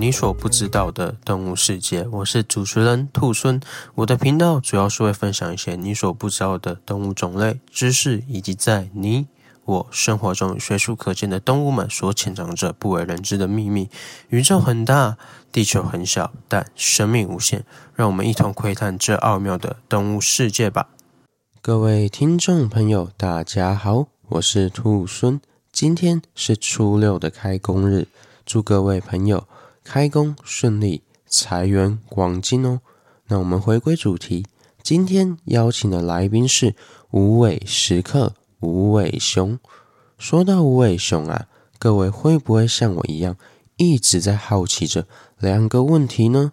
你所不知道的动物世界，我是主持人兔孙。我的频道主要是会分享一些你所不知道的动物种类知识，以及在你我生活中随处可见的动物们所潜藏着不为人知的秘密。宇宙很大，地球很小，但生命无限。让我们一同窥探这奥妙的动物世界吧。各位听众朋友，大家好，我是兔孙。今天是初六的开工日，祝各位朋友。开工顺利，财源广进哦。那我们回归主题，今天邀请的来宾是无尾食客无尾熊。说到无尾熊啊，各位会不会像我一样一直在好奇着两个问题呢？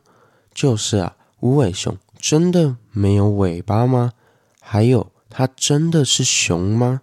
就是啊，无尾熊真的没有尾巴吗？还有，它真的是熊吗？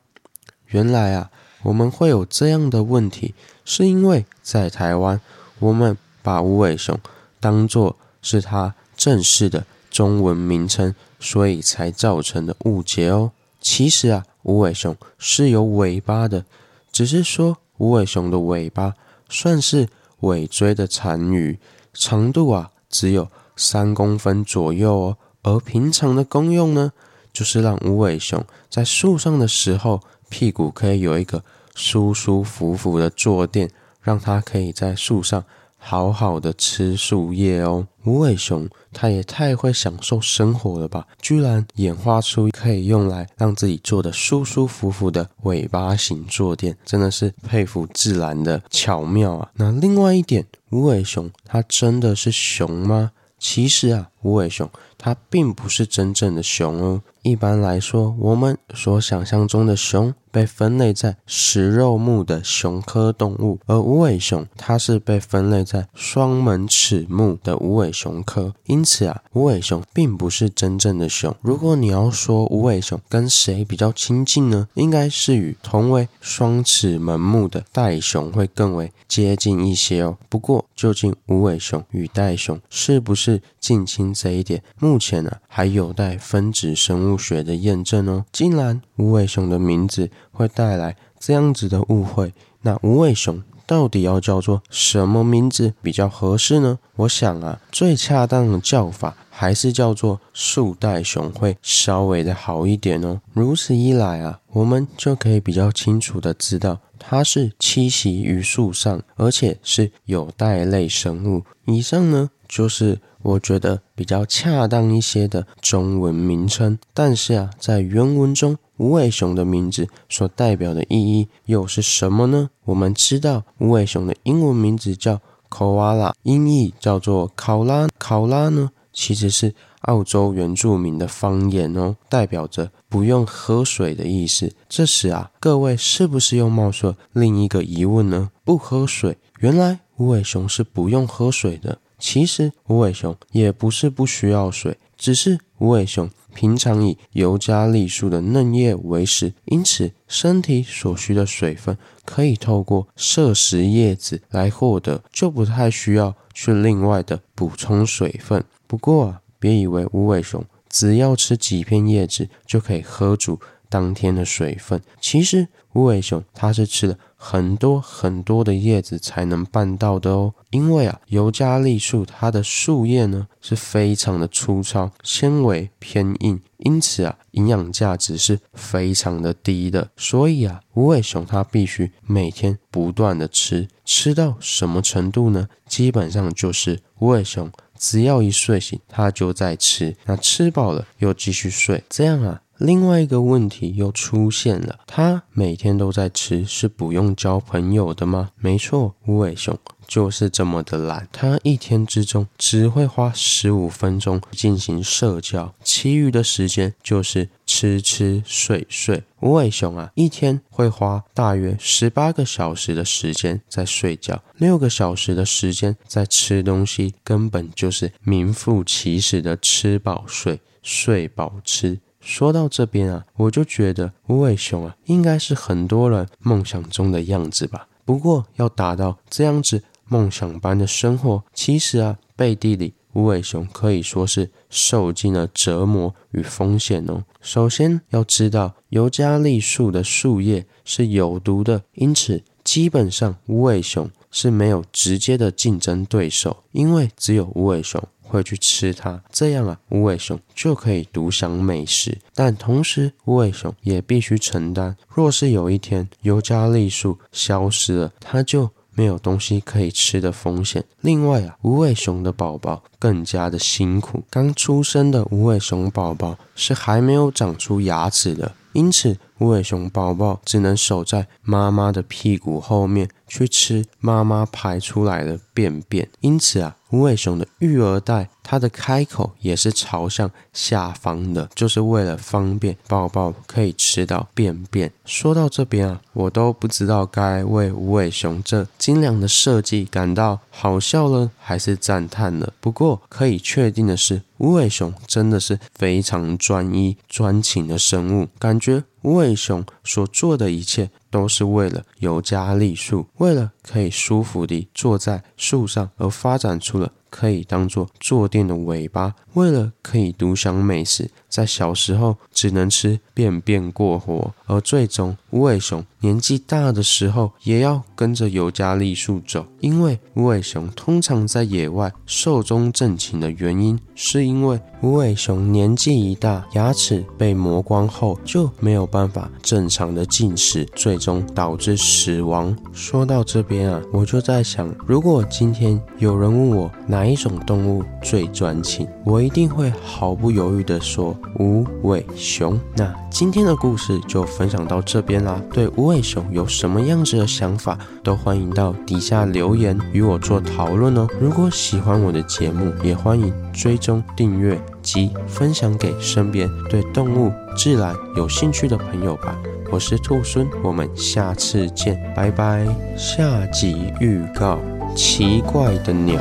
原来啊，我们会有这样的问题，是因为在台湾我们。把无尾熊当作是它正式的中文名称，所以才造成的误解哦。其实啊，无尾熊是有尾巴的，只是说无尾熊的尾巴算是尾椎的残余，长度啊只有三公分左右哦。而平常的功用呢，就是让无尾熊在树上的时候，屁股可以有一个舒舒服服的坐垫，让它可以在树上。好好的吃树叶哦，无尾熊它也太会享受生活了吧！居然演化出可以用来让自己坐的舒舒服服的尾巴型坐垫，真的是佩服自然的巧妙啊！那另外一点，无尾熊它真的是熊吗？其实啊，无尾熊它并不是真正的熊哦。一般来说，我们所想象中的熊。被分类在食肉目的熊科动物，而无尾熊它是被分类在双门齿目的无尾熊科。因此啊，无尾熊并不是真正的熊。如果你要说无尾熊跟谁比较亲近呢？应该是与同为双齿门目的袋熊会更为接近一些哦。不过，究竟无尾熊与袋熊是不是近亲这一点，目前呢、啊、还有待分子生物学的验证哦。既然无尾熊的名字。会带来这样子的误会，那无尾熊到底要叫做什么名字比较合适呢？我想啊，最恰当的叫法还是叫做树袋熊会稍微的好一点哦。如此一来啊，我们就可以比较清楚的知道它是栖息于树上，而且是有袋类生物。以上呢，就是我觉得比较恰当一些的中文名称。但是啊，在原文中。无尾熊的名字所代表的意义又是什么呢？我们知道无尾熊的英文名字叫 Koala，音译叫做考拉。考拉呢，其实是澳洲原住民的方言哦，代表着不用喝水的意思。这时啊，各位是不是又冒出了另一个疑问呢？不喝水，原来无尾熊是不用喝水的。其实无尾熊也不是不需要水，只是无尾熊。平常以尤加利树的嫩叶为食，因此身体所需的水分可以透过摄食叶子来获得，就不太需要去另外的补充水分。不过啊，别以为无尾熊只要吃几片叶子就可以喝足当天的水分，其实无尾熊它是吃了。很多很多的叶子才能办到的哦，因为啊，尤加利树它的树叶呢是非常的粗糙，纤维偏硬，因此啊，营养价值是非常的低的。所以啊，无尾熊它必须每天不断的吃，吃到什么程度呢？基本上就是无尾熊只要一睡醒，它就在吃，那吃饱了又继续睡，这样啊。另外一个问题又出现了，它每天都在吃，是不用交朋友的吗？没错，无尾熊就是这么的懒，他一天之中只会花十五分钟进行社交，其余的时间就是吃吃睡睡。无尾熊啊，一天会花大约十八个小时的时间在睡觉，六个小时的时间在吃东西，根本就是名副其实的吃饱睡，睡饱吃。说到这边啊，我就觉得无尾熊啊，应该是很多人梦想中的样子吧。不过要达到这样子梦想般的生活，其实啊，背地里无尾熊可以说是受尽了折磨与风险哦。首先要知道，尤加利树的树叶是有毒的，因此基本上无尾熊是没有直接的竞争对手，因为只有无尾熊。会去吃它，这样啊，无尾熊就可以独享美食。但同时，无尾熊也必须承担，若是有一天尤加利树消失了，它就没有东西可以吃的风险。另外啊，无尾熊的宝宝更加的辛苦。刚出生的无尾熊宝宝是还没有长出牙齿的，因此无尾熊宝宝只能守在妈妈的屁股后面去吃妈妈排出来的便便。因此啊。无尾熊的育儿袋，它的开口也是朝向下方的，就是为了方便宝宝可以吃到便便。说到这边啊，我都不知道该为无尾熊这精良的设计感到好笑了，还是赞叹了。不过可以确定的是，无尾熊真的是非常专一、专情的生物，感觉。无尾熊所做的一切都是为了有加利树，为了可以舒服地坐在树上而发展出了可以当做坐垫的尾巴，为了可以独享美食，在小时候只能吃便便过活，而最终无尾熊年纪大的时候也要跟着尤加利树走，因为无尾熊通常在野外寿终正寝的原因，是因为无尾熊年纪一大，牙齿被磨光后就没有办法正常的进食，最终导致死亡。说到这边啊，我就在想，如果今天有人问我哪哪一种动物最专情？我一定会毫不犹豫地说无尾熊。那今天的故事就分享到这边啦。对无尾熊有什么样子的想法，都欢迎到底下留言与我做讨论哦。如果喜欢我的节目，也欢迎追踪订阅及分享给身边对动物自然有兴趣的朋友吧。我是兔孙，我们下次见，拜拜。下集预告：奇怪的鸟。